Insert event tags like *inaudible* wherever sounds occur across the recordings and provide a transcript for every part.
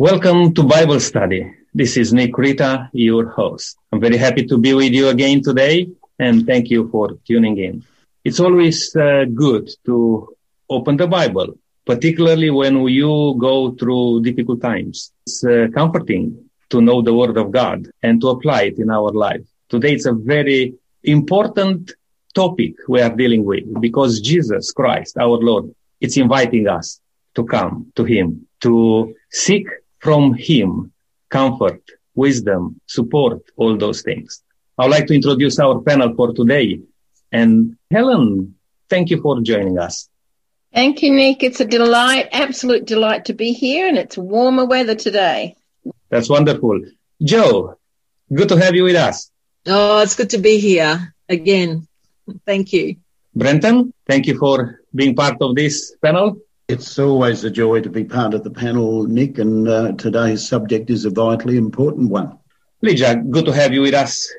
Welcome to Bible study. This is Nick Rita, your host. I'm very happy to be with you again today and thank you for tuning in. It's always uh, good to open the Bible, particularly when you go through difficult times. It's uh, comforting to know the word of God and to apply it in our life. Today it's a very important topic we are dealing with because Jesus Christ, our Lord, it's inviting us to come to him, to seek from him comfort, wisdom, support, all those things. I would like to introduce our panel for today. And Helen, thank you for joining us. Thank you, Nick. It's a delight, absolute delight to be here and it's warmer weather today. That's wonderful. Joe, good to have you with us. Oh, it's good to be here again. Thank you. Brenton, thank you for being part of this panel. It's always a joy to be part of the panel, Nick, and uh, today's subject is a vitally important one. Lydia, good to have you with us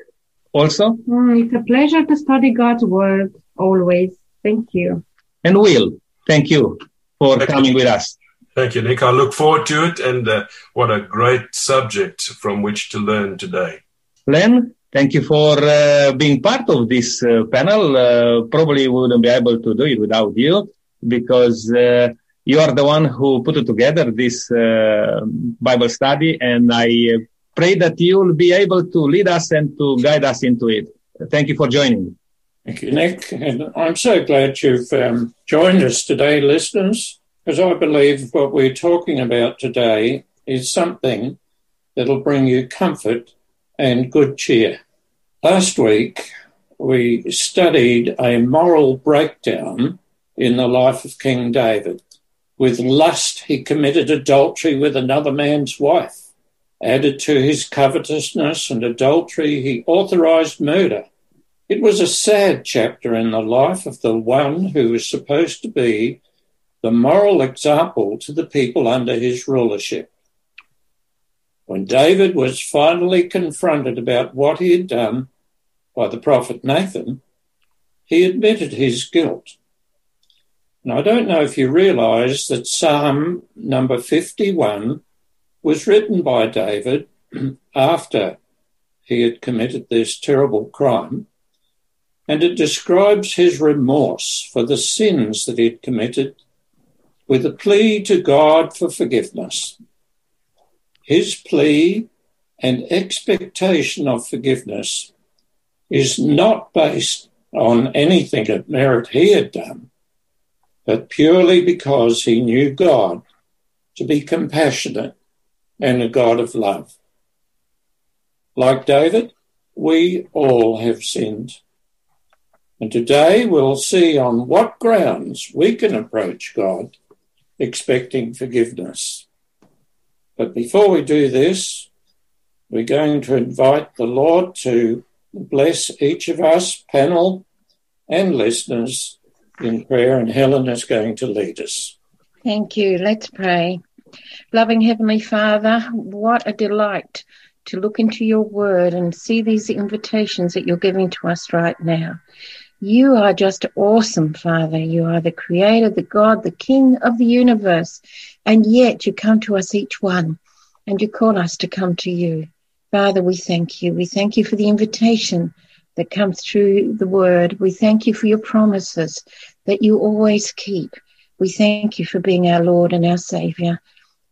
also. Mm, it's a pleasure to study God's word always. Thank you. And Will, thank you for Thank coming you. with us. Thank you, Nick. I look forward to it, and uh, what a great subject from which to learn today. Len, thank you for uh, being part of this uh, panel. Uh, probably wouldn't be able to do it without you because uh, you are the one who put together this uh, Bible study, and I uh, pray that you will be able to lead us and to guide us into it. Thank you for joining. Thank you, Nick. And I'm so glad you've um, joined us today, listeners, because I believe what we're talking about today is something that'll bring you comfort and good cheer. Last week, we studied a moral breakdown in the life of King David. With lust, he committed adultery with another man's wife. Added to his covetousness and adultery, he authorized murder. It was a sad chapter in the life of the one who was supposed to be the moral example to the people under his rulership. When David was finally confronted about what he had done by the prophet Nathan, he admitted his guilt. And I don't know if you realize that Psalm number 51 was written by David *clears throat* after he had committed this terrible crime and it describes his remorse for the sins that he had committed with a plea to God for forgiveness. His plea and expectation of forgiveness is not based on anything of merit he had done, but purely because he knew God to be compassionate and a God of love. Like David, we all have sinned. And today we'll see on what grounds we can approach God expecting forgiveness. But before we do this, we're going to invite the Lord to bless each of us, panel and listeners, in prayer, and Helen is going to lead us. Thank you. Let's pray. Loving Heavenly Father, what a delight to look into your word and see these invitations that you're giving to us right now. You are just awesome, Father. You are the creator, the God, the King of the universe. And yet you come to us each one and you call us to come to you. Father, we thank you. We thank you for the invitation that comes through the word. We thank you for your promises that you always keep. We thank you for being our Lord and our Savior.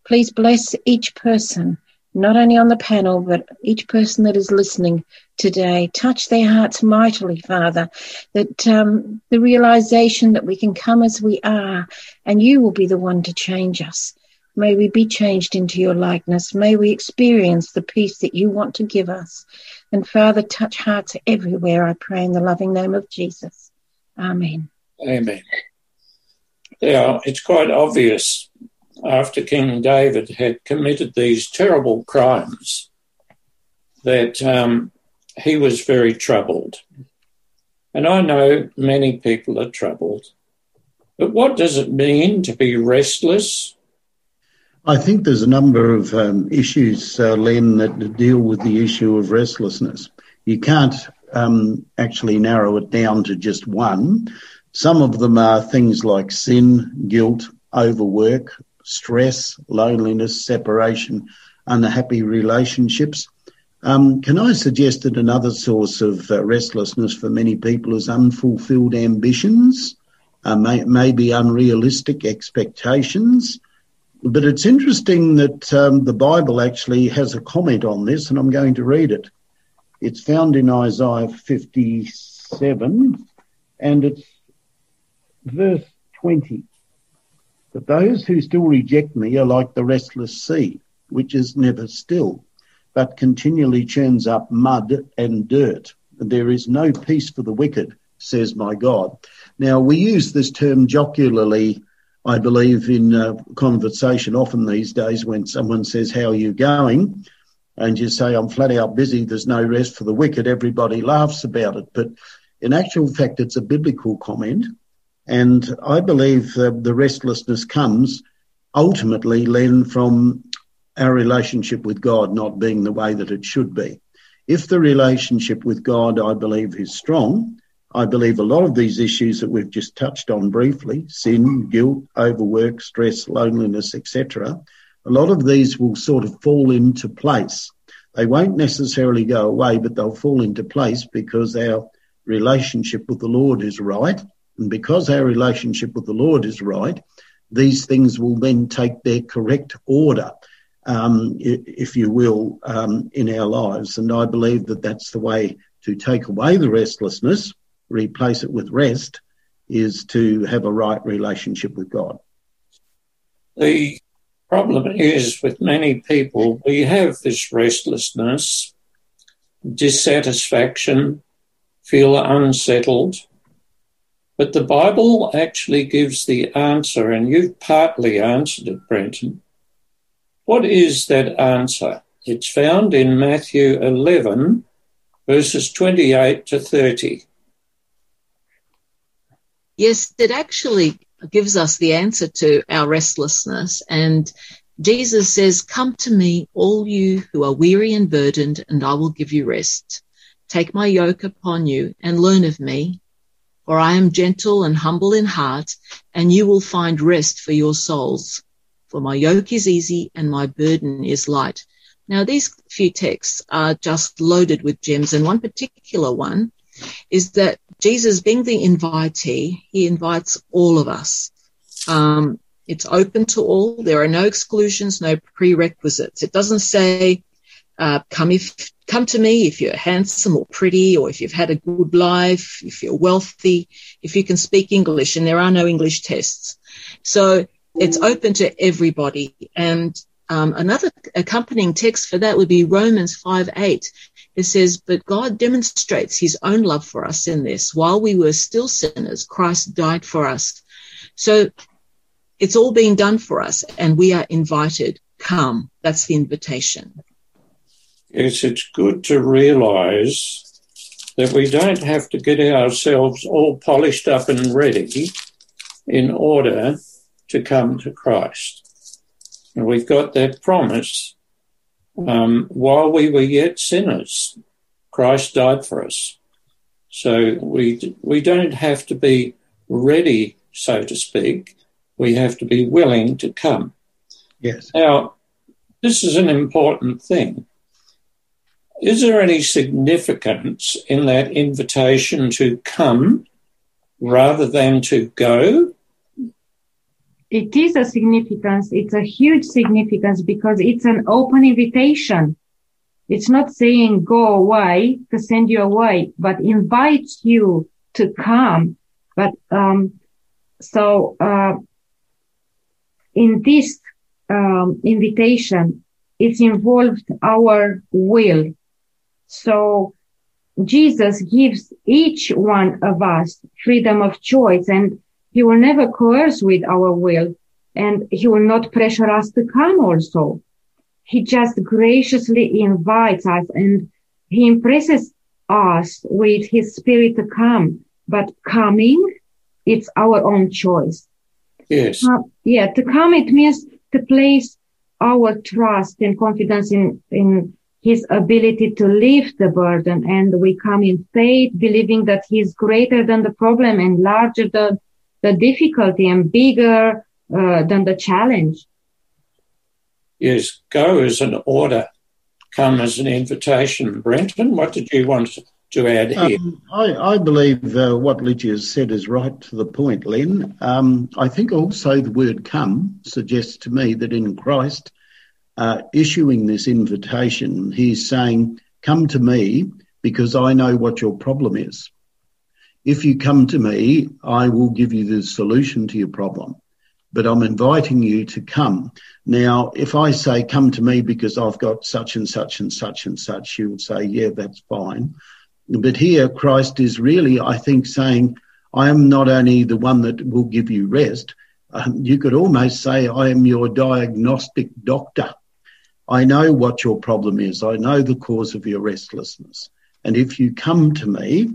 Please bless each person, not only on the panel, but each person that is listening today. Touch their hearts mightily, Father, that um, the realization that we can come as we are and you will be the one to change us. May we be changed into your likeness. May we experience the peace that you want to give us. And Father, touch hearts everywhere, I pray in the loving name of Jesus. Amen. Amen. Now, it's quite obvious after King David had committed these terrible crimes that um, he was very troubled. And I know many people are troubled. But what does it mean to be restless? I think there's a number of um, issues, uh, Len, that deal with the issue of restlessness. You can't um, actually narrow it down to just one. Some of them are things like sin, guilt, overwork, stress, loneliness, separation, unhappy relationships. Um, can I suggest that another source of uh, restlessness for many people is unfulfilled ambitions, uh, may, maybe unrealistic expectations? But it's interesting that um, the Bible actually has a comment on this, and I'm going to read it. It's found in Isaiah 57, and it's verse 20. But those who still reject me are like the restless sea, which is never still, but continually churns up mud and dirt. There is no peace for the wicked, says my God. Now, we use this term jocularly I believe in uh, conversation often these days when someone says, How are you going? And you say, I'm flat out busy, there's no rest for the wicked, everybody laughs about it. But in actual fact, it's a biblical comment. And I believe uh, the restlessness comes ultimately, Len, from our relationship with God not being the way that it should be. If the relationship with God, I believe, is strong, I believe a lot of these issues that we've just touched on briefly, sin, guilt, overwork, stress, loneliness, etc., a lot of these will sort of fall into place. They won't necessarily go away, but they'll fall into place because our relationship with the Lord is right. And because our relationship with the Lord is right, these things will then take their correct order, um, if you will, um, in our lives. And I believe that that's the way to take away the restlessness replace it with rest is to have a right relationship with God. The problem is with many people, we have this restlessness, dissatisfaction, feel unsettled. But the Bible actually gives the answer, and you've partly answered it, Brenton. What is that answer? It's found in Matthew 11, verses 28 to 30. Yes, it actually gives us the answer to our restlessness. And Jesus says, Come to me, all you who are weary and burdened, and I will give you rest. Take my yoke upon you and learn of me, for I am gentle and humble in heart, and you will find rest for your souls. For my yoke is easy and my burden is light. Now, these few texts are just loaded with gems, and one particular one is that Jesus, being the invitee, he invites all of us. Um, it's open to all. There are no exclusions, no prerequisites. It doesn't say, uh, come if, come to me if you're handsome or pretty or if you've had a good life, if you're wealthy, if you can speak English and there are no English tests. So it's open to everybody. And um, another accompanying text for that would be Romans 5 8. It says, But God demonstrates his own love for us in this. While we were still sinners, Christ died for us. So it's all being done for us, and we are invited. Come. That's the invitation. Yes, it's good to realize that we don't have to get ourselves all polished up and ready in order to come to Christ. And we've got that promise um, while we were yet sinners, Christ died for us. So we we don't have to be ready, so to speak. We have to be willing to come. Yes. Now, this is an important thing. Is there any significance in that invitation to come rather than to go? It is a significance. It's a huge significance because it's an open invitation. It's not saying go away to send you away, but invites you to come. But, um, so, uh, in this, um, invitation, it's involved our will. So Jesus gives each one of us freedom of choice and he will never coerce with our will and he will not pressure us to come also. He just graciously invites us and he impresses us with his spirit to come. But coming, it's our own choice. Yes. Uh, yeah, to come, it means to place our trust and confidence in, in his ability to lift the burden. And we come in faith, believing that he's greater than the problem and larger than the difficulty and bigger uh, than the challenge. Yes, go as an order, come as an invitation. Brenton, what did you want to add here? Um, I, I, believe uh, what Lydia has said is right to the point, Len. Um, I think also the word come suggests to me that in Christ uh, issuing this invitation, he's saying, Come to me because I know what your problem is. If you come to me, I will give you the solution to your problem. But I'm inviting you to come. Now, if I say, come to me because I've got such and such and such and such, you would say, yeah, that's fine. But here, Christ is really, I think, saying, I am not only the one that will give you rest, um, you could almost say, I am your diagnostic doctor. I know what your problem is. I know the cause of your restlessness. And if you come to me,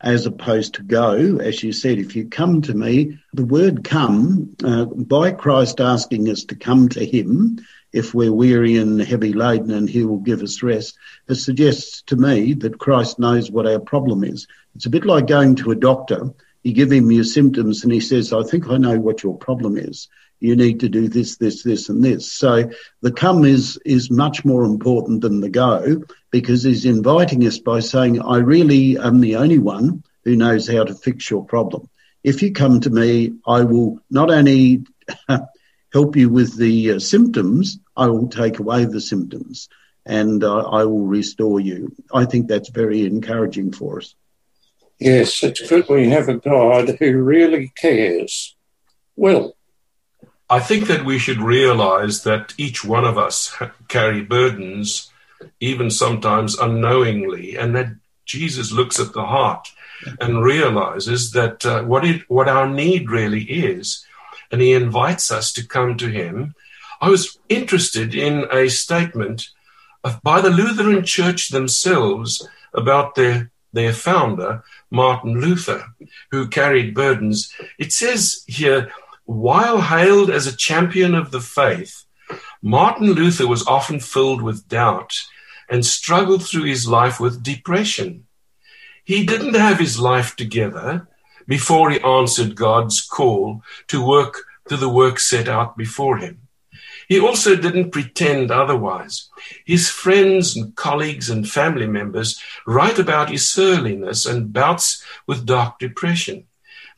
as opposed to go, as you said, if you come to me, the word come, uh, by Christ asking us to come to him, if we're weary and heavy laden and he will give us rest, it suggests to me that Christ knows what our problem is. It's a bit like going to a doctor. You give him your symptoms and he says, I think I know what your problem is you need to do this, this, this, and this. So the come is is much more important than the go because he's inviting us by saying, I really am the only one who knows how to fix your problem. If you come to me, I will not only *laughs* help you with the uh, symptoms, I will take away the symptoms and uh, I will restore you. I think that's very encouraging for us. Yes, it's good we have a God who really cares. Will, I think that we should realize that each one of us carry burdens, even sometimes unknowingly, and that Jesus looks at the heart and realizes that uh, what it, what our need really is, and he invites us to come to him. I was interested in a statement of, by the Lutheran Church themselves about their their founder, Martin Luther, who carried burdens. It says here while hailed as a champion of the faith, Martin Luther was often filled with doubt and struggled through his life with depression. He didn't have his life together before he answered God's call to work to the work set out before him. He also didn't pretend otherwise. His friends and colleagues and family members write about his surliness and bouts with dark depression.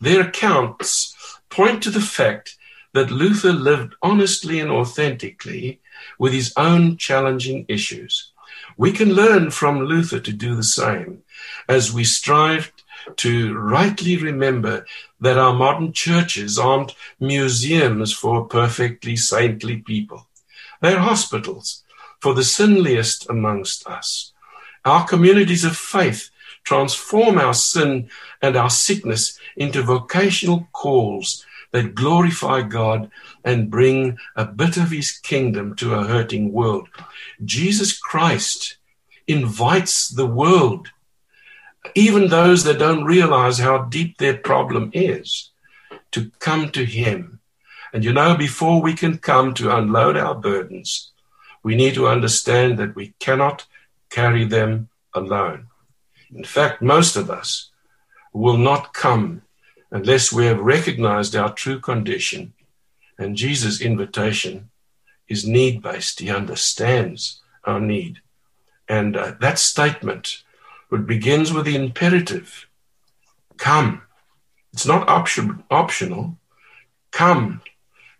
Their accounts point to the fact that Luther lived honestly and authentically with his own challenging issues. We can learn from Luther to do the same as we strive to rightly remember that our modern churches aren't museums for perfectly saintly people. They're hospitals for the sinliest amongst us. Our communities of faith transform our sin and our sickness into vocational calls that glorify God and bring a bit of his kingdom to a hurting world. Jesus Christ invites the world, even those that don't realize how deep their problem is, to come to him. And you know, before we can come to unload our burdens, we need to understand that we cannot carry them alone. In fact, most of us will not come unless we have recognized our true condition. And Jesus' invitation is need based. He understands our need. And uh, that statement, it begins with the imperative come. It's not option, optional. Come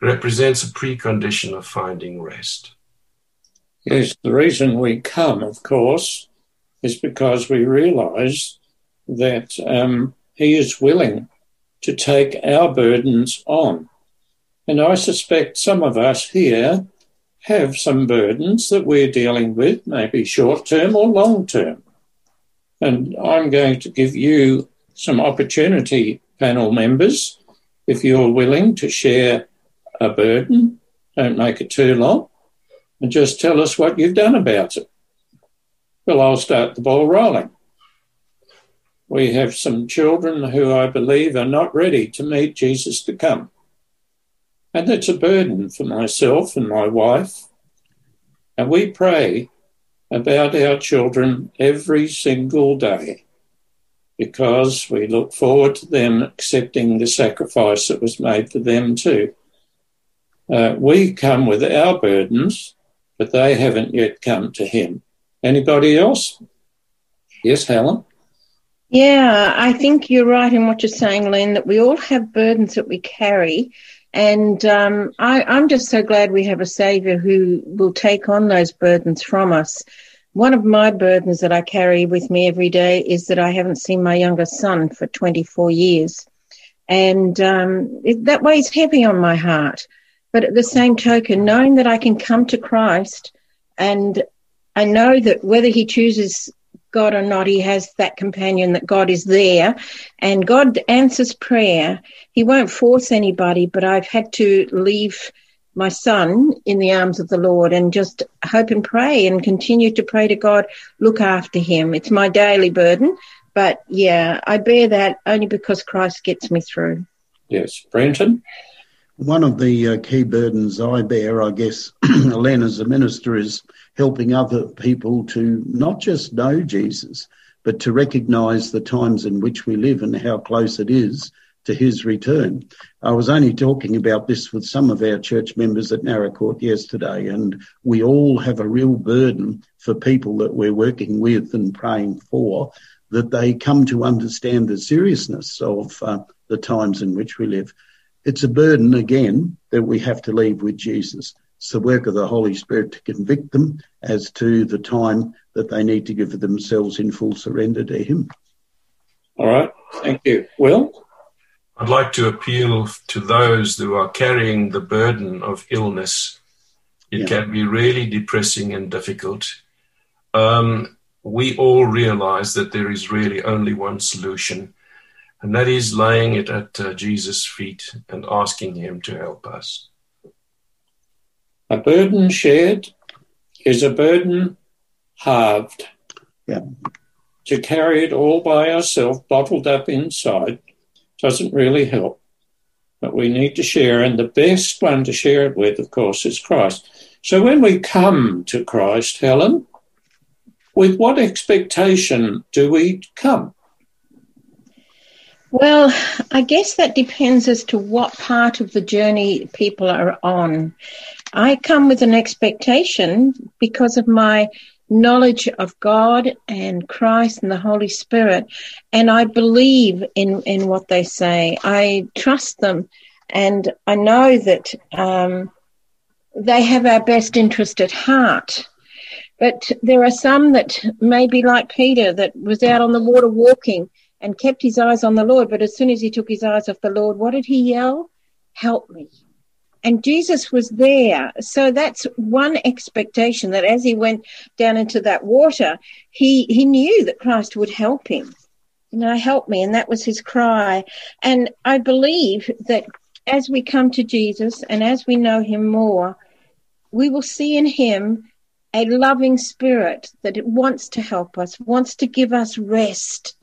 represents a precondition of finding rest. Yes, the reason we come, of course, is because we realize that um, He is willing to take our burdens on. And I suspect some of us here have some burdens that we're dealing with, maybe short term or long term. And I'm going to give you some opportunity, panel members, if you're willing to share a burden, don't make it too long, and just tell us what you've done about it. Well, I'll start the ball rolling. We have some children who I believe are not ready to meet Jesus to come. And that's a burden for myself and my wife. And we pray about our children every single day because we look forward to them accepting the sacrifice that was made for them too. Uh, we come with our burdens, but they haven't yet come to Him. Anybody else? Yes, Helen? Yeah, I think you're right in what you're saying, Len, that we all have burdens that we carry. And um, I, I'm just so glad we have a Saviour who will take on those burdens from us. One of my burdens that I carry with me every day is that I haven't seen my younger son for 24 years. And um, it, that weighs heavy on my heart. But at the same token, knowing that I can come to Christ and I know that whether he chooses God or not, he has that companion that God is there and God answers prayer. He won't force anybody, but I've had to leave my son in the arms of the Lord and just hope and pray and continue to pray to God, look after him. It's my daily burden, but yeah, I bear that only because Christ gets me through. Yes. Brenton? One of the uh, key burdens I bear, I guess, *clears throat* Len as a minister, is helping other people to not just know Jesus, but to recognize the times in which we live and how close it is to his return. I was only talking about this with some of our church members at Naracoorte yesterday, and we all have a real burden for people that we're working with and praying for that they come to understand the seriousness of uh, the times in which we live. It's a burden, again, that we have to leave with Jesus. It's the work of the Holy Spirit to convict them as to the time that they need to give themselves in full surrender to Him. All right. Thank you. Will? I'd like to appeal to those who are carrying the burden of illness. It yeah. can be really depressing and difficult. Um, we all realize that there is really only one solution, and that is laying it at uh, Jesus' feet and asking Him to help us. A burden shared is a burden halved. Yeah. To carry it all by ourselves, bottled up inside, doesn't really help. But we need to share, and the best one to share it with, of course, is Christ. So when we come to Christ, Helen, with what expectation do we come? Well, I guess that depends as to what part of the journey people are on. I come with an expectation because of my knowledge of God and Christ and the Holy Spirit, and I believe in, in what they say. I trust them, and I know that um, they have our best interest at heart. But there are some that may be like Peter that was out on the water walking and kept his eyes on the Lord. But as soon as he took his eyes off the Lord, what did he yell? Help me. And Jesus was there. So that's one expectation that as he went down into that water, he, he knew that Christ would help him. You know, help me. And that was his cry. And I believe that as we come to Jesus and as we know him more, we will see in him a loving spirit that wants to help us, wants to give us rest.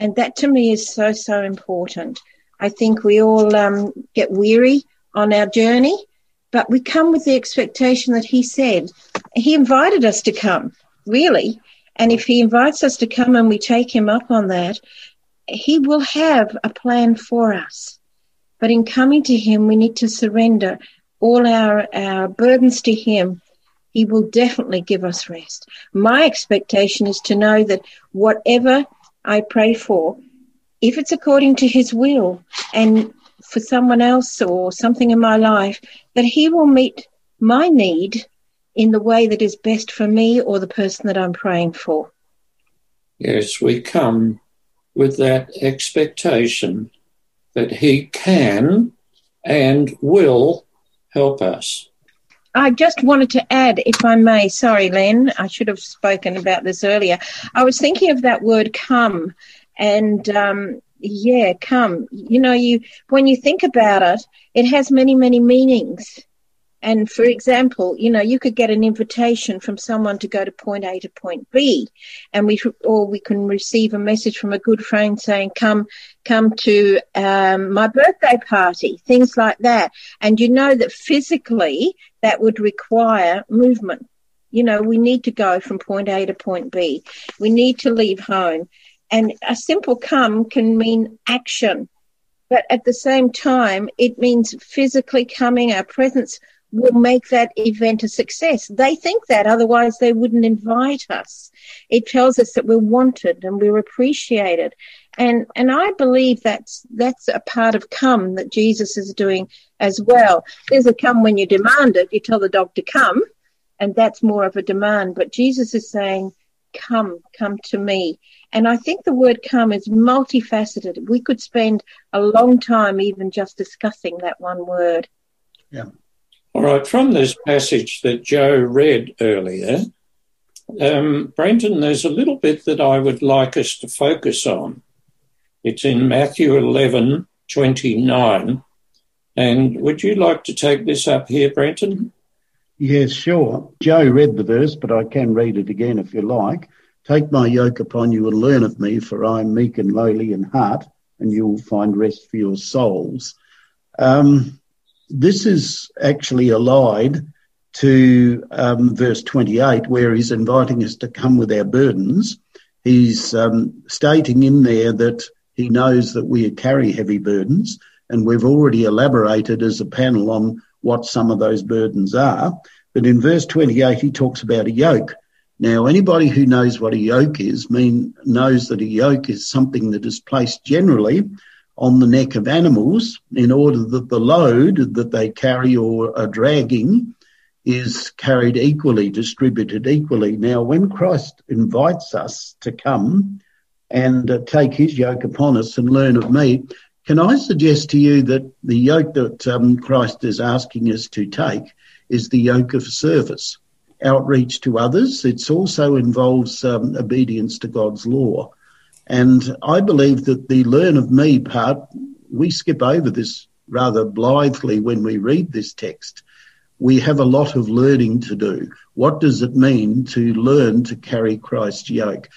And that to me is so, so important. I think we all um, get weary on our journey, but we come with the expectation that He said, He invited us to come, really. And if He invites us to come and we take Him up on that, He will have a plan for us. But in coming to Him, we need to surrender all our, our burdens to Him he will definitely give us rest. My expectation is to know that whatever I pray for, if it's according to His will and for someone else or something in my life, that He will meet my need in the way that is best for me or the person that I'm praying for. Yes, we come with that expectation that He can and will help us. I just wanted to add, if I may, sorry, Len, I should have spoken about this earlier. I was thinking of that word come and, um, yeah, come. You know, you, when you think about it, it has many, many meanings. And for example, you know, you could get an invitation from someone to go to point A to point B, and we, or we can receive a message from a good friend saying, "Come, come to um, my birthday party," things like that. And you know that physically that would require movement. You know, we need to go from point A to point B. We need to leave home, and a simple "come" can mean action But at the same time, it means physically coming, our presence will make that event a success. They think that, otherwise they wouldn't invite us. It tells us that we're wanted and we're appreciated. And, and I believe that's, that's a part of come that Jesus is doing as well. There's a come when you demand it. You tell the dog to come and that's more of a demand. But Jesus is saying, come, come to me. And I think the word come is multifaceted. We could spend a long time even just discussing that one word. Yeah. All right, from this passage that Joe read earlier, um, Brenton, there's a little bit that I would like us to focus on. It's in Matthew 11, 29. And would you like to take this up here, Brenton? Yes, sure. Joe read the verse, but I can read it again if you like. Take my yoke upon you and learn of me, for I am meek and lowly in heart, and you will find rest for your souls. Um, this is actually allied to um, verse 28, where he's inviting us to come with our burdens. He's um, stating in there that he knows that we carry heavy burdens, and we've already elaborated as a panel on what some of those burdens are. But in verse 28, he talks about a yoke. Now, anybody who knows what a yoke is mean knows that a yoke is something that is placed generally on the neck of animals in order that the load that they carry or are dragging is carried equally, distributed equally. Now, when Christ invites us to come and uh, take his yoke upon us and learn of me, can I suggest to you that the yoke that um, Christ is asking us to take is the yoke of service, outreach to others. It also involves um, obedience to God's law. And I believe that the learn of me part, we skip over this rather blithely when we read this text. We have a lot of learning to do. What does it mean to learn to carry Christ's yoke?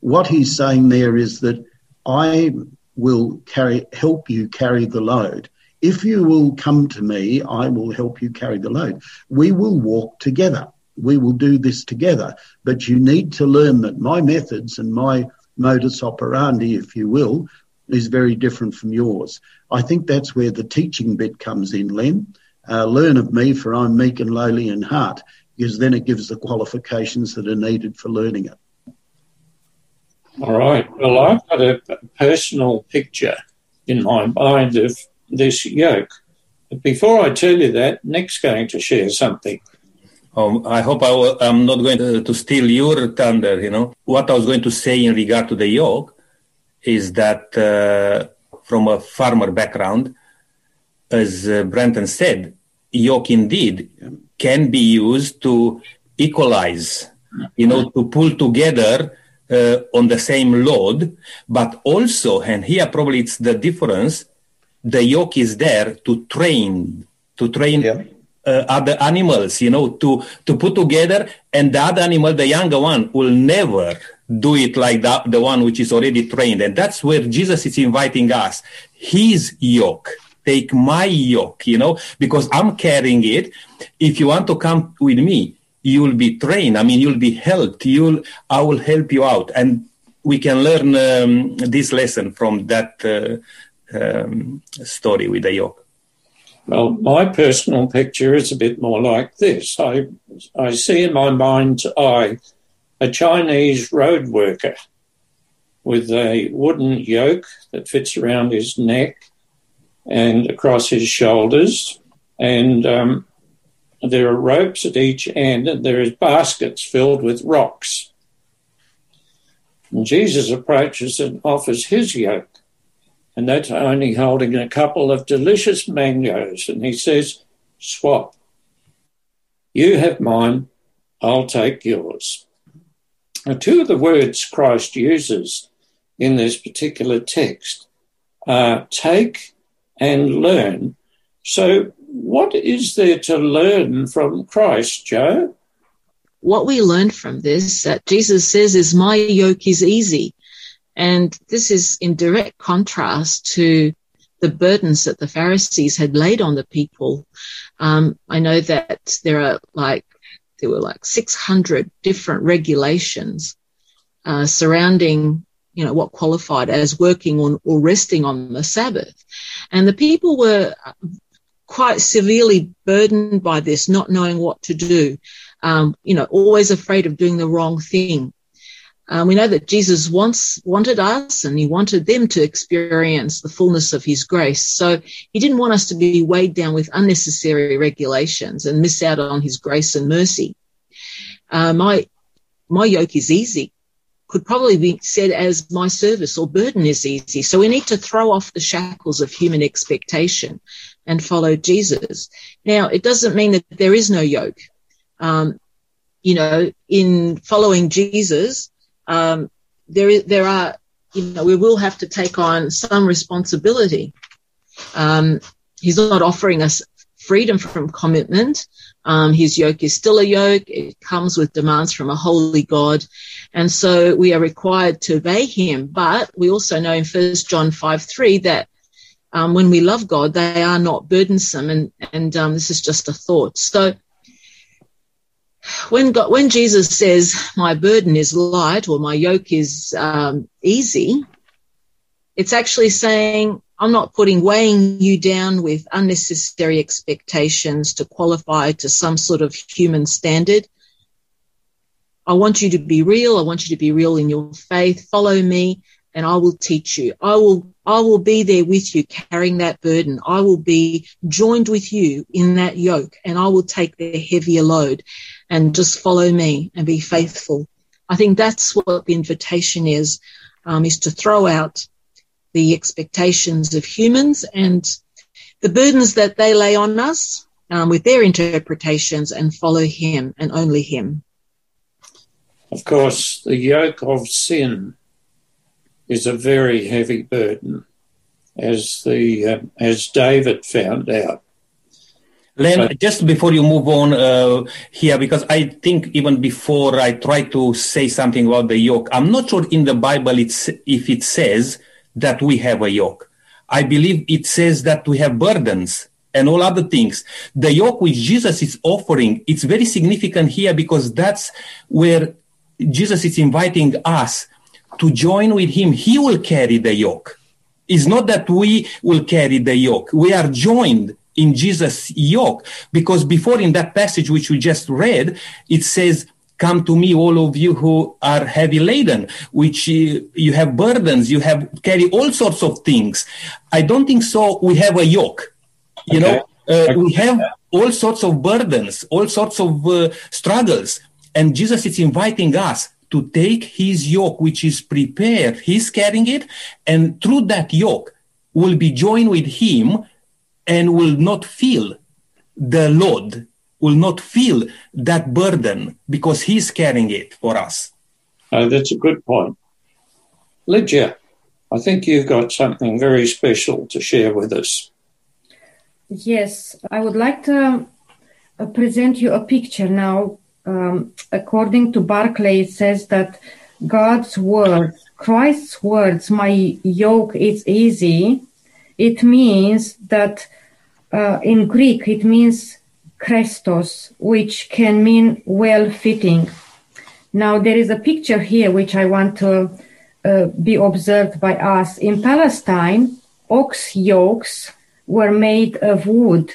What he's saying there is that I will carry, help you carry the load. If you will come to me, I will help you carry the load. We will walk together. We will do this together, but you need to learn that my methods and my modus operandi, if you will, is very different from yours. I think that's where the teaching bit comes in, Len. Uh, learn of me, for I'm meek and lowly in heart, because then it gives the qualifications that are needed for learning it. All right. Well, I've got a personal picture in my mind of this yoke. But before I tell you that, Nick's going to share something. Um, I hope I am not going to, to, steal your thunder. You know what I was going to say in regard to the yoke is that uh, from a farmer background, as uh, Brenton said, yoke indeed can be used to equalize, you know, to pull together uh, on the same load, but also, and here probably it's the difference, the yoke is there to train, to train yeah uh, other animals, you know, to, to put together and the other animal, the younger one will never do it like that, the one which is already trained. And that's where Jesus is inviting us. His yoke. Take my yoke, you know, because I'm carrying it. If you want to come with me, you'll be trained. I mean, you'll be helped. You'll, I will help you out. And we can learn um, this lesson from that uh, um, story with the yoke. Well, my personal picture is a bit more like this. I, I see in my mind's eye a Chinese road worker with a wooden yoke that fits around his neck and across his shoulders. And um, there are ropes at each end, and there is baskets filled with rocks. And Jesus approaches and offers his yoke and that's only holding a couple of delicious mangoes. And he says, Swap. You have mine, I'll take yours. Now, two of the words Christ uses in this particular text are take and learn. So, what is there to learn from Christ, Joe? What we learn from this that Jesus says is, My yoke is easy and this is in direct contrast to the burdens that the Pharisees had laid on the people. Um, I know that there are like, there were like 600 different regulations uh, surrounding you know, what qualified as working on or resting on the Sabbath. And the people were quite severely burdened by this, not knowing what to do, um, you know, always afraid of doing the wrong thing. Um, we know that Jesus wants wanted us, and he wanted them to experience the fullness of his grace. So he didn't want us to be weighed down with unnecessary regulations and miss out on his grace and mercy. Uh, my my yoke is easy could probably be said as my service or burden is easy. So we need to throw off the shackles of human expectation and follow Jesus. Now, it doesn't mean that there is no yoke. Um, you know, in following Jesus, um, there is, there are, you know, we will have to take on some responsibility. Um, he's not offering us freedom from commitment. Um, his yoke is still a yoke. It comes with demands from a holy God. And so we are required to obey him. But we also know in First John 5 3 that um, when we love God, they are not burdensome. And, and um, this is just a thought. So when God, when Jesus says, "My burden is light" or "My yoke is um, easy," it's actually saying, "I'm not putting weighing you down with unnecessary expectations to qualify to some sort of human standard. I want you to be real. I want you to be real in your faith. Follow me, and I will teach you. I will I will be there with you carrying that burden. I will be joined with you in that yoke and I will take the heavier load and just follow me and be faithful. I think that's what the invitation is, um, is to throw out the expectations of humans and the burdens that they lay on us um, with their interpretations and follow him and only him. Of course, the yoke of sin is a very heavy burden, as the uh, as David found out. Len, just before you move on uh, here, because I think even before I try to say something about the yoke, I'm not sure in the Bible it's, if it says that we have a yoke. I believe it says that we have burdens and all other things. The yoke which Jesus is offering, it's very significant here because that's where Jesus is inviting us to join with him, he will carry the yoke. It's not that we will carry the yoke. We are joined in Jesus' yoke. Because before in that passage which we just read, it says, come to me all of you who are heavy laden which uh, you have burdens you have carry all sorts of things. I don't think so we have a yoke you okay. know uh, we have all sorts of burdens all sorts of uh, struggles. And jesus is inviting us to take his yoke, which is prepared, he's carrying it, and through that yoke will be joined with him and will not feel the load, will not feel that burden because he's carrying it for us. Uh, that's a good point. Lydia, I think you've got something very special to share with us. Yes, I would like to uh, present you a picture now um, according to Barclay, it says that God's word, Christ's words, my yoke is easy. It means that uh, in Greek it means chrestos, which can mean well fitting. Now there is a picture here which I want to uh, be observed by us. In Palestine, ox yokes were made of wood.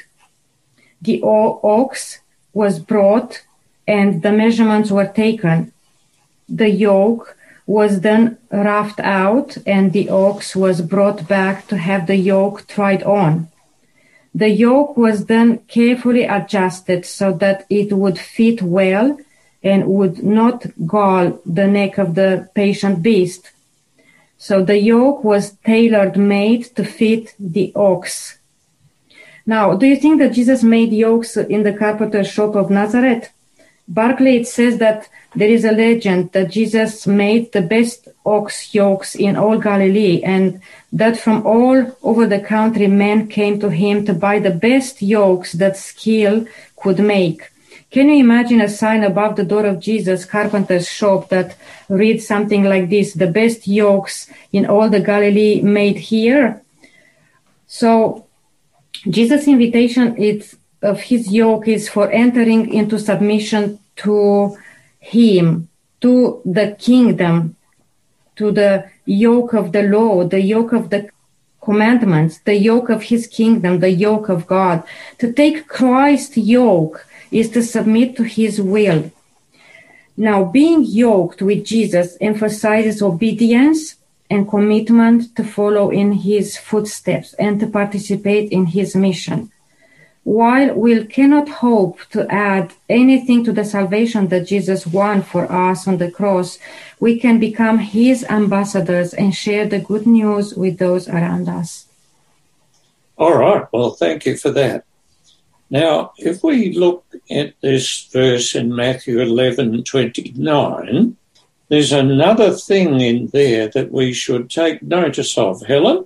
The ox was brought and the measurements were taken. The yoke was then roughed out and the ox was brought back to have the yoke tried on. The yoke was then carefully adjusted so that it would fit well and would not gall the neck of the patient beast. So the yoke was tailor made to fit the ox. Now, do you think that Jesus made yokes in the carpenter shop of Nazareth? Barclay it says that there is a legend that Jesus made the best ox yokes in all Galilee and that from all over the country men came to him to buy the best yokes that skill could make. Can you imagine a sign above the door of Jesus carpenter's shop that reads something like this, the best yokes in all the Galilee made here? So Jesus' invitation of his yoke is for entering into submission to him, to the kingdom. to the yoke of the law, the yoke of the commandments, the yoke of his kingdom, the yoke of God. To take Christ's yoke is to submit to his will. Now, being yoked with Jesus emphasizes obedience and commitment to follow in his footsteps and to participate in his mission. While we cannot hope to add anything to the salvation that Jesus won for us on the cross, we can become his ambassadors and share the good news with those around us. All right. Well, thank you for that. Now, if we look at this verse in Matthew 11 29, there's another thing in there that we should take notice of. Helen?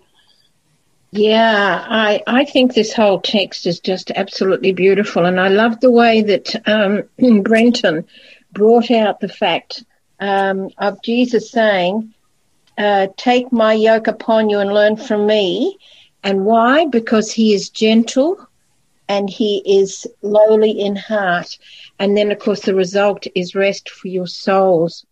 Yeah, I, I think this whole text is just absolutely beautiful. And I love the way that um, *clears throat* Brenton brought out the fact um, of Jesus saying, uh, Take my yoke upon you and learn from me. And why? Because he is gentle and he is lowly in heart. And then, of course, the result is rest for your souls.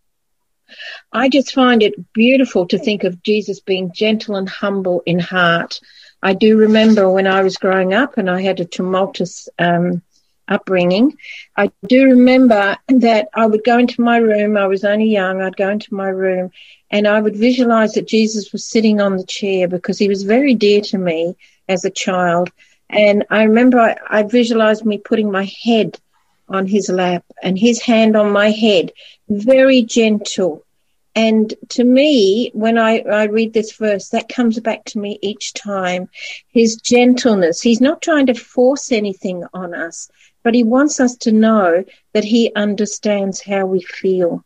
I just find it beautiful to think of Jesus being gentle and humble in heart. I do remember when I was growing up and I had a tumultuous um, upbringing. I do remember that I would go into my room. I was only young. I'd go into my room and I would visualize that Jesus was sitting on the chair because he was very dear to me as a child. And I remember I, I visualized me putting my head on his lap and his hand on my head, very gentle. And to me, when I, I read this verse, that comes back to me each time. His gentleness. He's not trying to force anything on us, but he wants us to know that he understands how we feel.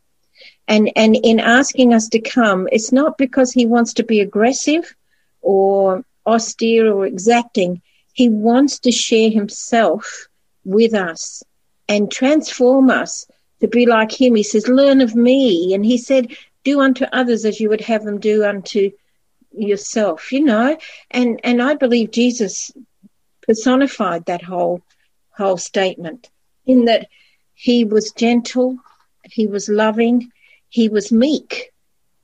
And, and in asking us to come, it's not because he wants to be aggressive or austere or exacting. He wants to share himself with us and transform us to be like him. He says, learn of me. And he said, do unto others as you would have them do unto yourself, you know. And, and I believe Jesus personified that whole, whole statement in that he was gentle, he was loving, he was meek,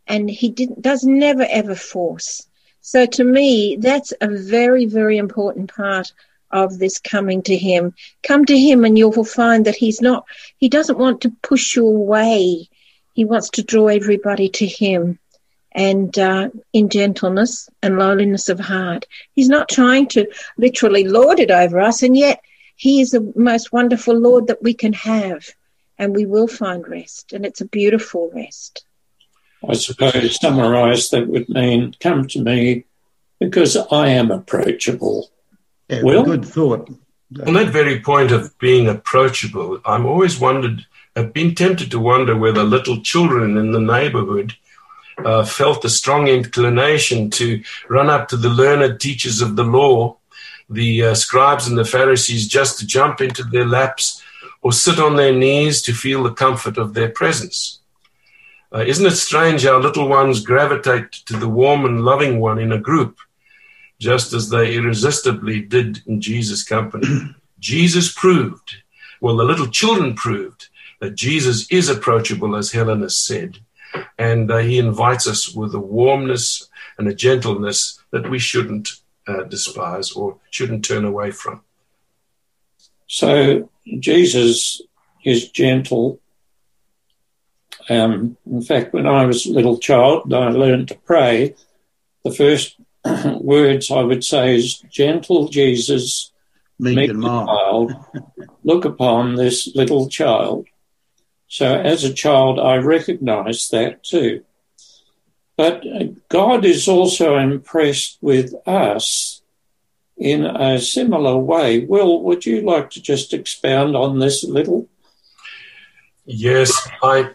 and he didn't, does never ever force. So to me, that's a very, very important part of this coming to him. Come to him and you will find that he's not, he doesn't want to push you away. He wants to draw everybody to him and uh, in gentleness and lowliness of heart. He's not trying to literally lord it over us, and yet he is the most wonderful Lord that we can have, and we will find rest, and it's a beautiful rest. I suppose summarise that would mean come to me because I am approachable. Yeah, Will? good thought. On that very point of being approachable, I'm always wondered, I've been tempted to wonder whether little children in the neighborhood uh, felt a strong inclination to run up to the learned teachers of the law, the uh, scribes and the Pharisees, just to jump into their laps or sit on their knees to feel the comfort of their presence. Uh, isn't it strange how little ones gravitate to the warm and loving one in a group, just as they irresistibly did in Jesus' company? *clears throat* Jesus proved, well, the little children proved that Jesus is approachable, as Helen has said, and uh, he invites us with a warmness and a gentleness that we shouldn't uh, despise or shouldn't turn away from. So Jesus is gentle. Um, in fact, when I was a little child, I learned to pray. The first *coughs* words I would say is, "Gentle Jesus, Meek meek and and mild. mild, *laughs* look upon this little child." So, as a child, I recognise that too. But uh, God is also impressed with us in a similar way. Will, would you like to just expound on this a little? Yes, I.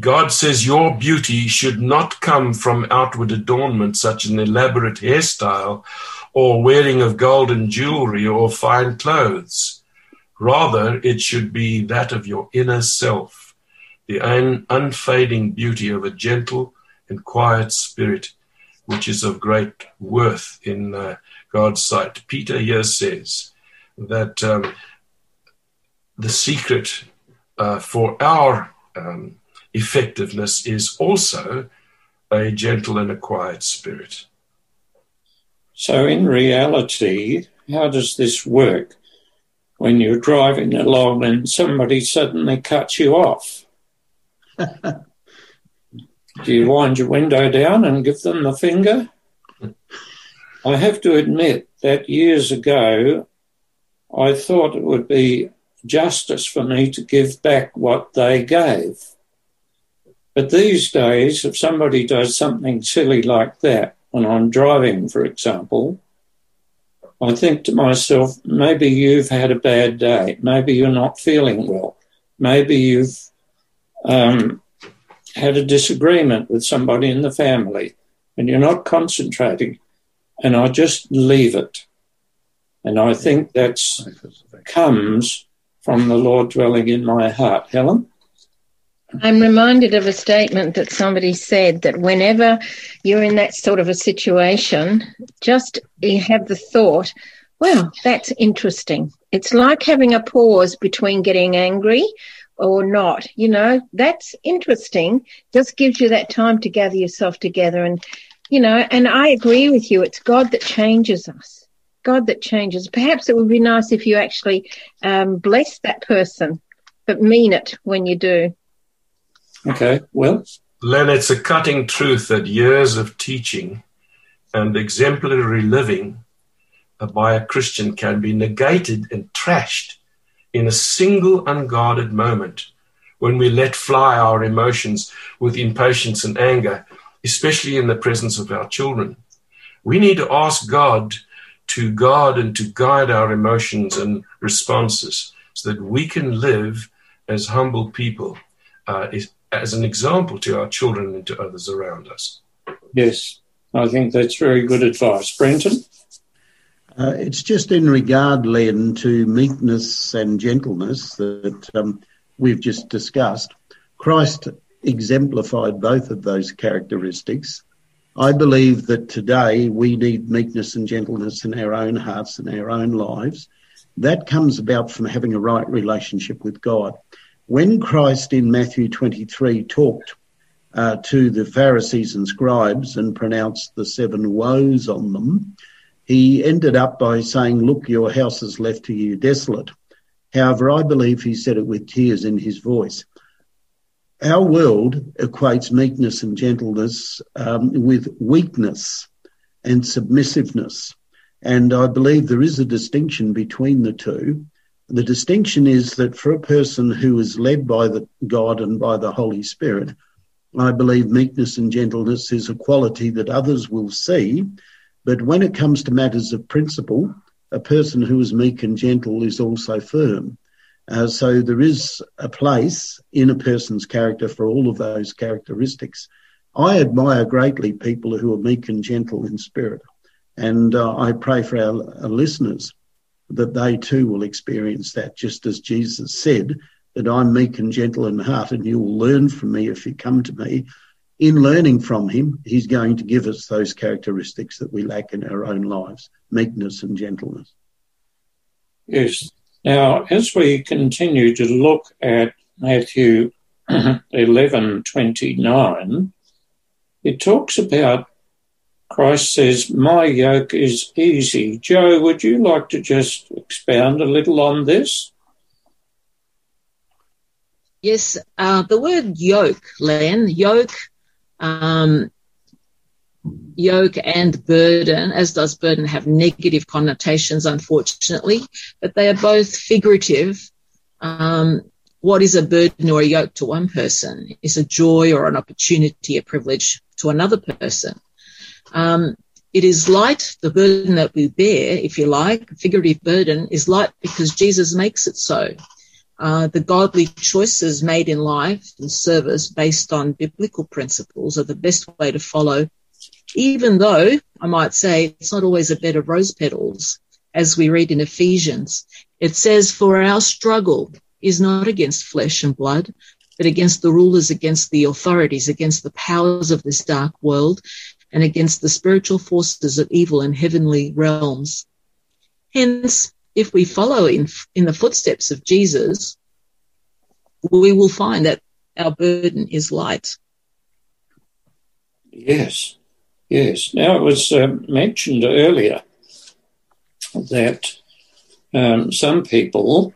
God says your beauty should not come from outward adornment, such an elaborate hairstyle or wearing of golden jewelry or fine clothes. Rather, it should be that of your inner self, the un- unfading beauty of a gentle and quiet spirit, which is of great worth in uh, God's sight. Peter here says that um, the secret uh, for our um, effectiveness is also a gentle and a quiet spirit. So, in reality, how does this work when you're driving along and somebody suddenly cuts you off? Do you wind your window down and give them the finger? I have to admit that years ago, I thought it would be justice for me to give back what they gave. But these days, if somebody does something silly like that, when I'm driving, for example, I think to myself, maybe you've had a bad day. Maybe you're not feeling well. Maybe you've um, had a disagreement with somebody in the family and you're not concentrating. And I just leave it. And I think that comes from the Lord dwelling in my heart. Helen? I'm reminded of a statement that somebody said that whenever you're in that sort of a situation, just you have the thought, well, that's interesting. It's like having a pause between getting angry or not. You know, that's interesting. Just gives you that time to gather yourself together. And, you know, and I agree with you. It's God that changes us. God that changes. Perhaps it would be nice if you actually um, bless that person, but mean it when you do. Okay, well. Len, it's a cutting truth that years of teaching and exemplary living by a Christian can be negated and trashed in a single unguarded moment when we let fly our emotions with impatience and anger, especially in the presence of our children. We need to ask God to guard and to guide our emotions and responses so that we can live as humble people, uh, as an example to our children and to others around us. Yes, I think that's very good advice. Brenton? Uh, it's just in regard, Len, to meekness and gentleness that um, we've just discussed. Christ exemplified both of those characteristics. I believe that today we need meekness and gentleness in our own hearts and our own lives. That comes about from having a right relationship with God. When Christ in Matthew 23 talked uh, to the Pharisees and scribes and pronounced the seven woes on them, he ended up by saying, look, your house is left to you desolate. However, I believe he said it with tears in his voice. Our world equates meekness and gentleness um, with weakness and submissiveness. And I believe there is a distinction between the two. The distinction is that for a person who is led by the God and by the Holy Spirit, I believe meekness and gentleness is a quality that others will see. But when it comes to matters of principle, a person who is meek and gentle is also firm. Uh, so there is a place in a person's character for all of those characteristics. I admire greatly people who are meek and gentle in spirit. And uh, I pray for our, our listeners that they too will experience that, just as Jesus said, that I'm meek and gentle in heart, and you will learn from me if you come to me. In learning from him, he's going to give us those characteristics that we lack in our own lives meekness and gentleness. Yes. Now, as we continue to look at Matthew *clears throat* 11:29, it talks about Christ says, "My yoke is easy." Joe, would you like to just expound a little on this? Yes, uh, the word yoke, Len, yoke, um, yoke and burden, as does burden, have negative connotations, unfortunately, but they are both figurative. Um, what is a burden or a yoke to one person is a joy or an opportunity, a privilege to another person. Um, it is light, the burden that we bear, if you like, figurative burden is light because Jesus makes it so. Uh, the godly choices made in life and service based on biblical principles are the best way to follow even though I might say it's not always a bed of rose petals, as we read in Ephesians. It says, For our struggle is not against flesh and blood, but against the rulers, against the authorities, against the powers of this dark world, and against the spiritual forces of evil in heavenly realms. Hence, if we follow in, in the footsteps of Jesus, we will find that our burden is light. Yes, yes. Now it was uh, mentioned earlier that um, some people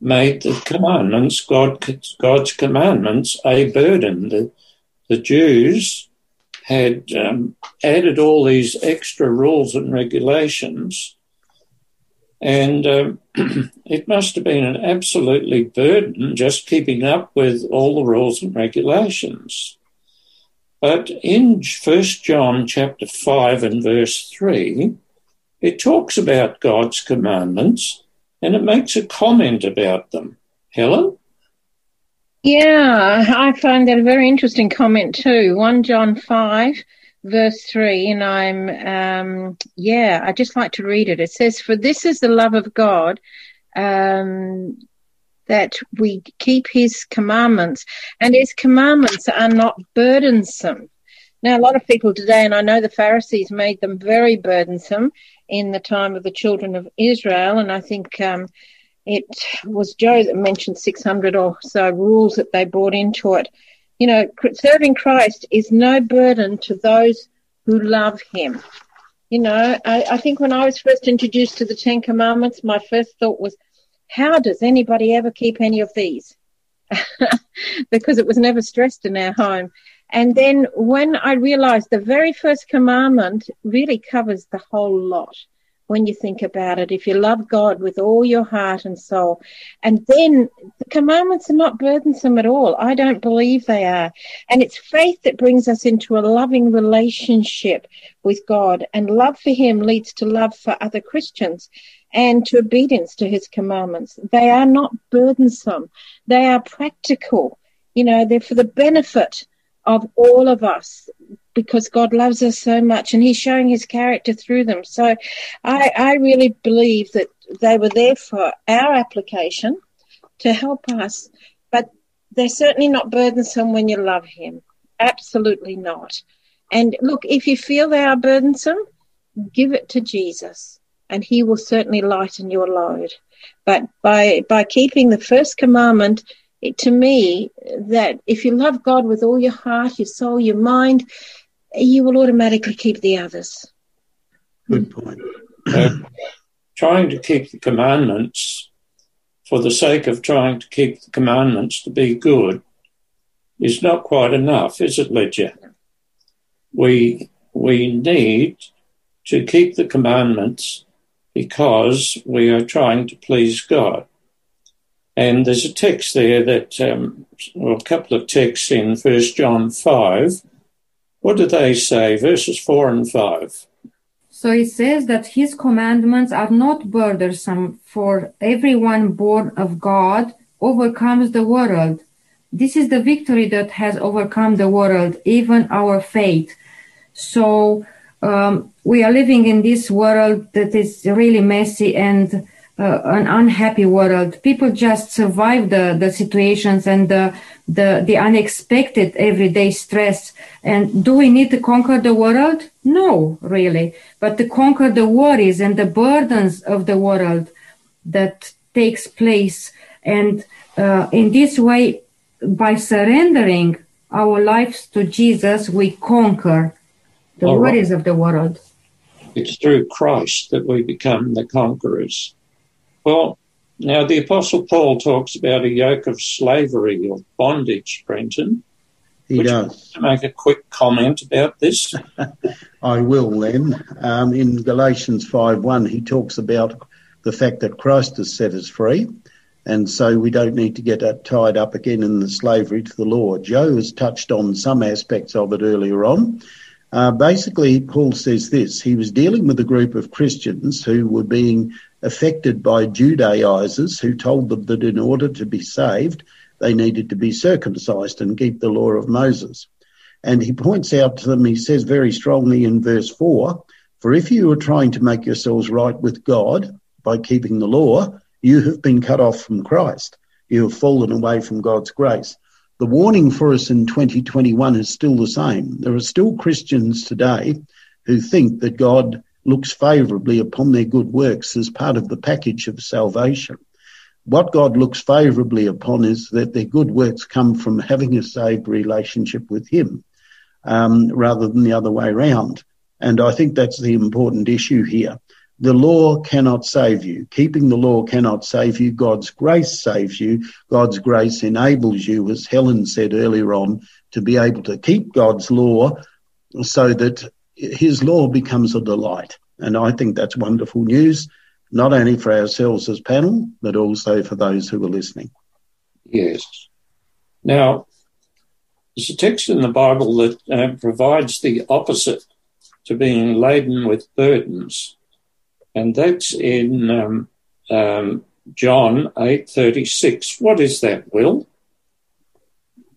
made the commandments, God, God's commandments, a burden. The, the Jews had um, added all these extra rules and regulations, and um, *clears throat* it must have been an absolutely burden just keeping up with all the rules and regulations. But in First John chapter five and verse three, it talks about God's commandments and it makes a comment about them. Helen? Yeah, I find that a very interesting comment too. 1 John 5, verse 3, and I'm, um, yeah, I just like to read it. It says, For this is the love of God, um, that we keep his commandments, and his commandments are not burdensome. Now, a lot of people today, and I know the Pharisees made them very burdensome in the time of the children of Israel, and I think um, it was Joe that mentioned 600 or so rules that they brought into it. You know, serving Christ is no burden to those who love Him. You know, I, I think when I was first introduced to the Ten Commandments, my first thought was, how does anybody ever keep any of these? *laughs* because it was never stressed in our home. And then when I realized the very first commandment really covers the whole lot when you think about it. If you love God with all your heart and soul, and then the commandments are not burdensome at all. I don't believe they are. And it's faith that brings us into a loving relationship with God, and love for Him leads to love for other Christians and to obedience to His commandments. They are not burdensome. They are practical. You know, they're for the benefit of all of us because God loves us so much and He's showing His character through them. So I, I really believe that they were there for our application to help us, but they're certainly not burdensome when you love Him. Absolutely not. And look, if you feel they are burdensome, give it to Jesus and He will certainly lighten your load. But by, by keeping the first commandment, to me that if you love God with all your heart, your soul, your mind, you will automatically keep the others. Good point. Uh, trying to keep the commandments for the sake of trying to keep the commandments to be good is not quite enough, is it, Lydia? We, we need to keep the commandments because we are trying to please God. And there's a text there that, um, well, a couple of texts in First John 5. What do they say? Verses 4 and 5. So it says that his commandments are not burdensome, for everyone born of God overcomes the world. This is the victory that has overcome the world, even our faith. So um, we are living in this world that is really messy and uh, an unhappy world. People just survive the, the situations and the, the, the unexpected everyday stress. And do we need to conquer the world? No, really. But to conquer the worries and the burdens of the world that takes place. And uh, in this way, by surrendering our lives to Jesus, we conquer the All worries right. of the world. It's through Christ that we become the conquerors. Well, now the Apostle Paul talks about a yoke of slavery or bondage, Brenton. He Would does. to make a quick comment about this? *laughs* I will then. Um, in Galatians 5.1, he talks about the fact that Christ has set us free, and so we don't need to get tied up again in the slavery to the law. Joe has touched on some aspects of it earlier on. Uh, basically, Paul says this. He was dealing with a group of Christians who were being affected by Judaizers who told them that in order to be saved, they needed to be circumcised and keep the law of Moses. And he points out to them, he says very strongly in verse 4 For if you are trying to make yourselves right with God by keeping the law, you have been cut off from Christ. You have fallen away from God's grace. The warning for us in 2021 is still the same. There are still Christians today who think that God looks favourably upon their good works as part of the package of salvation. What God looks favourably upon is that their good works come from having a saved relationship with Him. um, rather than the other way around. And I think that's the important issue here. The law cannot save you. Keeping the law cannot save you. God's grace saves you. God's grace enables you, as Helen said earlier on, to be able to keep God's law so that his law becomes a delight. And I think that's wonderful news, not only for ourselves as panel, but also for those who are listening. Yes. Now, there's a text in the Bible that uh, provides the opposite to being laden with burdens, and that's in um, um, John eight thirty six. What is that, Will?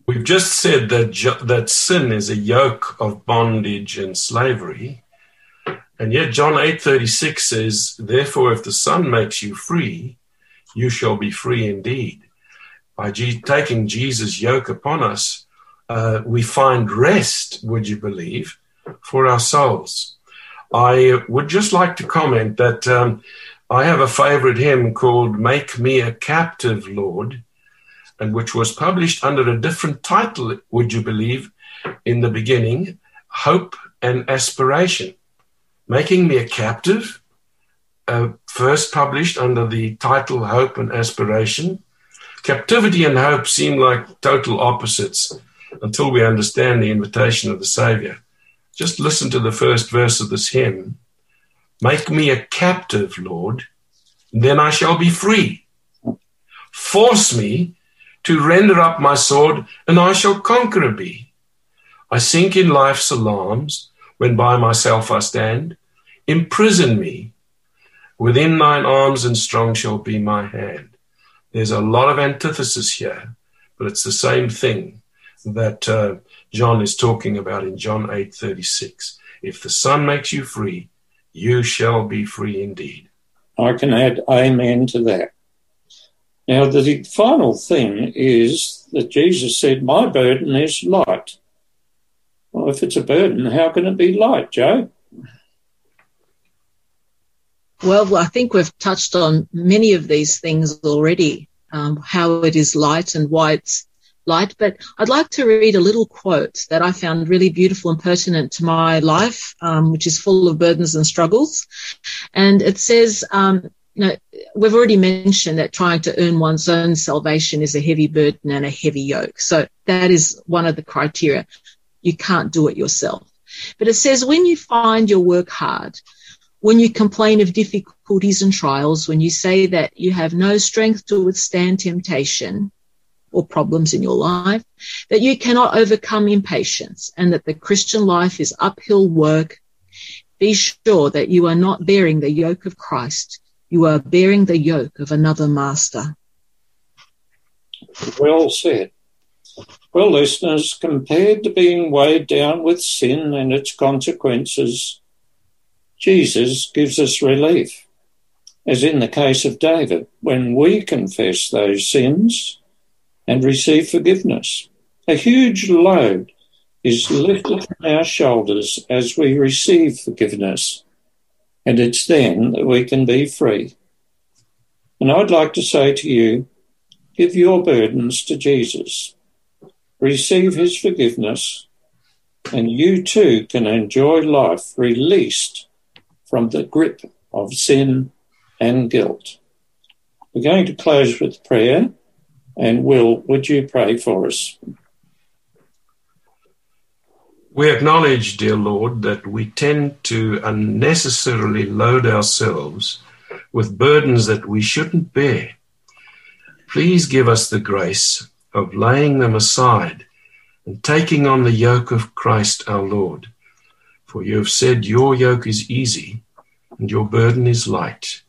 We've just said that that sin is a yoke of bondage and slavery, and yet John eight thirty six says, "Therefore, if the Son makes you free, you shall be free indeed." By G- taking Jesus' yoke upon us, uh, we find rest. Would you believe? for our souls. I would just like to comment that um, I have a favorite hymn called Make Me a Captive, Lord, and which was published under a different title, would you believe, in the beginning Hope and Aspiration. Making Me a Captive, uh, first published under the title Hope and Aspiration. Captivity and hope seem like total opposites until we understand the invitation of the Savior. Just listen to the first verse of this hymn. Make me a captive, Lord, then I shall be free. Force me to render up my sword, and I shall conqueror be. I sink in life's alarms when by myself I stand. Imprison me. Within thine arms and strong shall be my hand. There's a lot of antithesis here, but it's the same thing that uh, John is talking about in John 8:36. If the Son makes you free, you shall be free indeed. I can add amen to that. Now, the final thing is that Jesus said, My burden is light. Well, if it's a burden, how can it be light, Joe? Well, I think we've touched on many of these things already, um, how it is light and why it's light, but I'd like to read a little quote that I found really beautiful and pertinent to my life, um, which is full of burdens and struggles. And it says, um, you know, we've already mentioned that trying to earn one's own salvation is a heavy burden and a heavy yoke. So that is one of the criteria. You can't do it yourself. But it says when you find your work hard, when you complain of difficulties and trials, when you say that you have no strength to withstand temptation, or problems in your life, that you cannot overcome impatience and that the Christian life is uphill work. Be sure that you are not bearing the yoke of Christ. You are bearing the yoke of another master. Well said. Well, listeners, compared to being weighed down with sin and its consequences, Jesus gives us relief. As in the case of David, when we confess those sins, and receive forgiveness. A huge load is lifted from our shoulders as we receive forgiveness, and it's then that we can be free. And I'd like to say to you, give your burdens to Jesus, receive his forgiveness, and you too can enjoy life released from the grip of sin and guilt. We're going to close with prayer. And Will, would you pray for us? We acknowledge, dear Lord, that we tend to unnecessarily load ourselves with burdens that we shouldn't bear. Please give us the grace of laying them aside and taking on the yoke of Christ our Lord. For you have said your yoke is easy and your burden is light.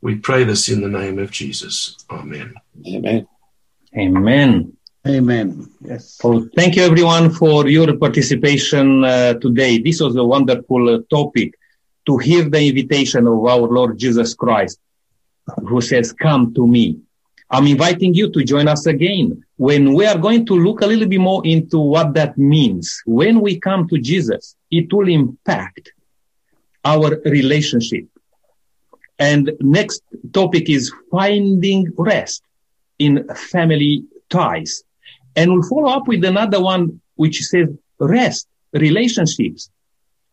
We pray this in the name of Jesus. Amen. Amen. Amen. Amen. Yes. So thank you everyone for your participation uh, today. This was a wonderful uh, topic to hear the invitation of our Lord Jesus Christ, who says, come to me. I'm inviting you to join us again when we are going to look a little bit more into what that means. When we come to Jesus, it will impact our relationship. And next topic is finding rest in family ties. And we'll follow up with another one which says rest relationships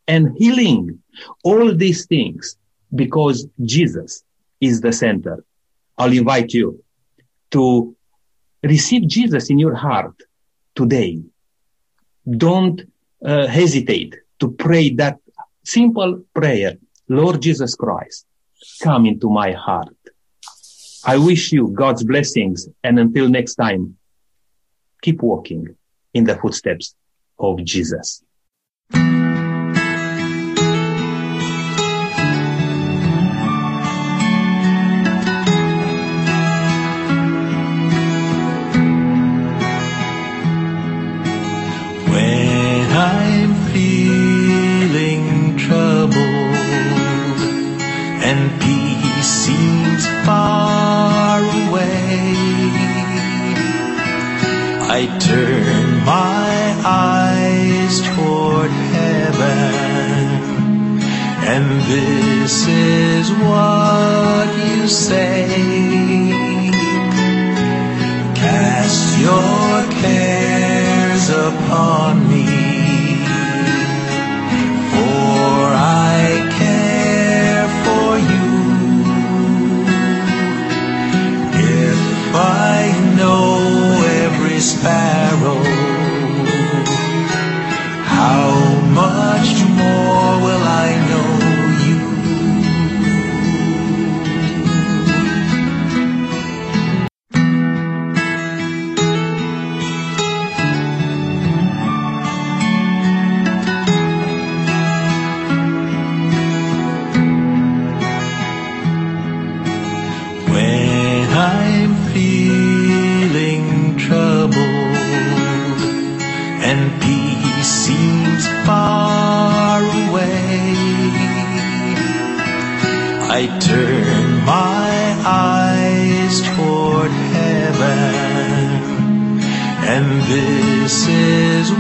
and healing. All these things because Jesus is the center. I'll invite you to receive Jesus in your heart today. Don't uh, hesitate to pray that simple prayer. Lord Jesus Christ, come into my heart. I wish you God's blessings and until next time, keep walking in the footsteps of Jesus. Turn my eyes toward heaven, and this is what you say.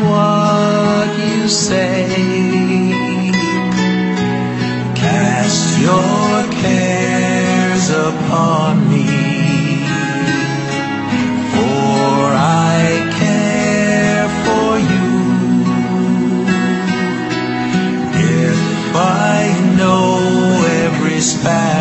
What you say. Cast your cares upon me, for I care for you. If I know every sparrow,